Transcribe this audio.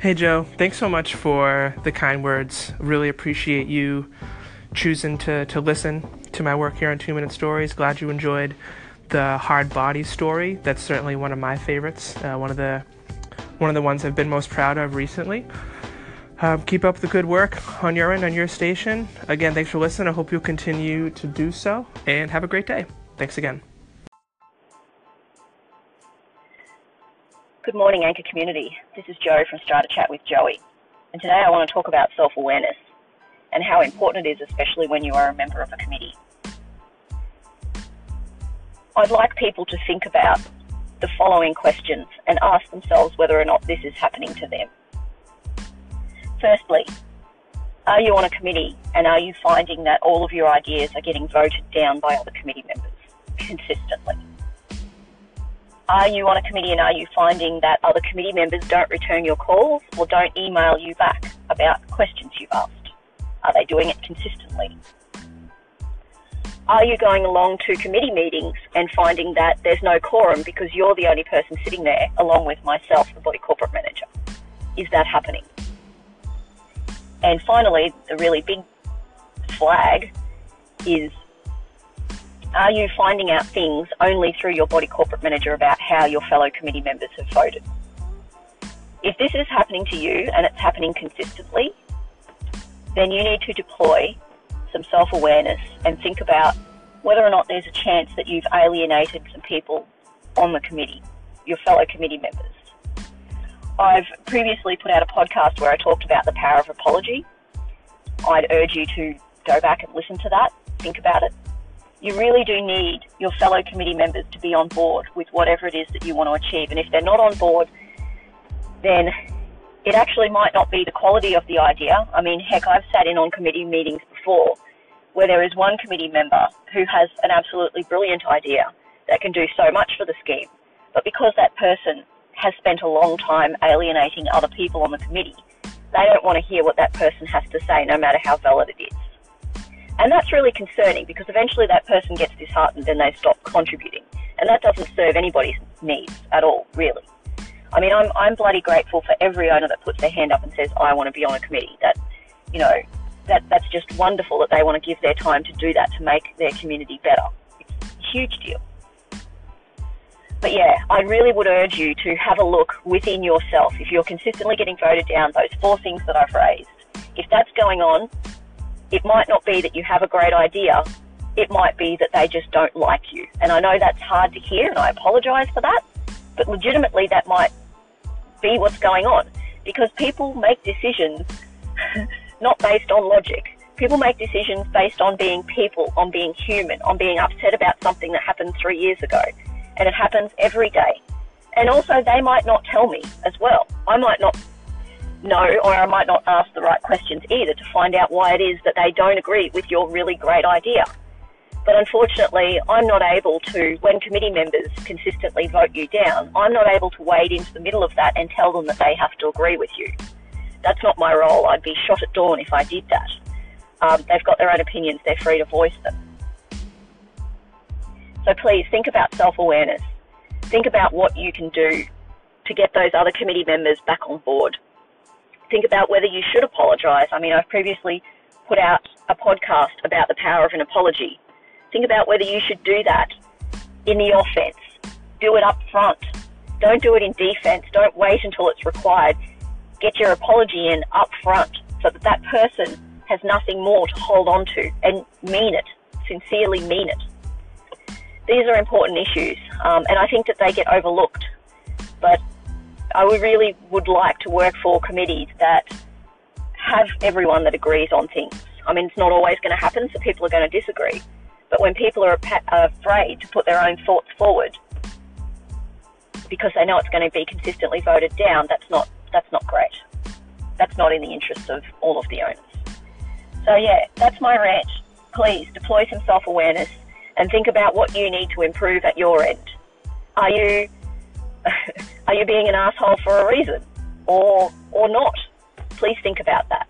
Hey, Joe. Thanks so much for the kind words. Really appreciate you choosing to, to listen to my work here on Two Minute Stories. Glad you enjoyed the hard body story. That's certainly one of my favorites. Uh, one of the one of the ones I've been most proud of recently. Um, keep up the good work on your end, on your station. Again, thanks for listening. I hope you'll continue to do so, and have a great day. Thanks again. Good morning, Anchor community. This is Joe from Strata Chat with Joey, and today I want to talk about self awareness and how important it is, especially when you are a member of a committee. I'd like people to think about the following questions and ask themselves whether or not this is happening to them. Firstly, are you on a committee and are you finding that all of your ideas are getting voted down by other committee members consistently? Are you on a committee and are you finding that other committee members don't return your calls or don't email you back about questions you've asked? Are they doing it consistently? Are you going along to committee meetings and finding that there's no quorum because you're the only person sitting there along with myself, the body corporate manager? Is that happening? And finally, the really big flag is are you finding out things only through your body corporate manager about how your fellow committee members have voted? If this is happening to you and it's happening consistently, then you need to deploy some self awareness and think about whether or not there's a chance that you've alienated some people on the committee, your fellow committee members. I've previously put out a podcast where I talked about the power of apology. I'd urge you to go back and listen to that, think about it, you really do need your fellow committee members to be on board with whatever it is that you want to achieve. And if they're not on board, then it actually might not be the quality of the idea. I mean, heck, I've sat in on committee meetings before where there is one committee member who has an absolutely brilliant idea that can do so much for the scheme. But because that person has spent a long time alienating other people on the committee, they don't want to hear what that person has to say, no matter how valid it is. And that's really concerning because eventually that person gets disheartened and they stop contributing. And that doesn't serve anybody's needs at all, really. I mean, I'm, I'm bloody grateful for every owner that puts their hand up and says, I want to be on a committee. That, you know, that, that's just wonderful that they want to give their time to do that to make their community better. It's a huge deal. But yeah, I really would urge you to have a look within yourself. If you're consistently getting voted down, those four things that I've raised, if that's going on, it might not be that you have a great idea. It might be that they just don't like you. And I know that's hard to hear and I apologize for that. But legitimately that might be what's going on because people make decisions not based on logic. People make decisions based on being people, on being human, on being upset about something that happened three years ago. And it happens every day. And also, they might not tell me as well. I might not know, or I might not ask the right questions either to find out why it is that they don't agree with your really great idea. But unfortunately, I'm not able to, when committee members consistently vote you down, I'm not able to wade into the middle of that and tell them that they have to agree with you. That's not my role. I'd be shot at dawn if I did that. Um, they've got their own opinions, they're free to voice them. So please think about self awareness. Think about what you can do to get those other committee members back on board think about whether you should apologise. I mean, I've previously put out a podcast about the power of an apology. Think about whether you should do that in the offence. Do it up front. Don't do it in defence. Don't wait until it's required. Get your apology in up front so that that person has nothing more to hold on to and mean it, sincerely mean it. These are important issues, um, and I think that they get overlooked. But I really would like to work for committees that have everyone that agrees on things. I mean, it's not always going to happen, so people are going to disagree. But when people are afraid to put their own thoughts forward because they know it's going to be consistently voted down, that's not that's not great. That's not in the interest of all of the owners. So yeah, that's my rant. Please deploy some self-awareness and think about what you need to improve at your end. Are you are you being an asshole for a reason or or not? Please think about that.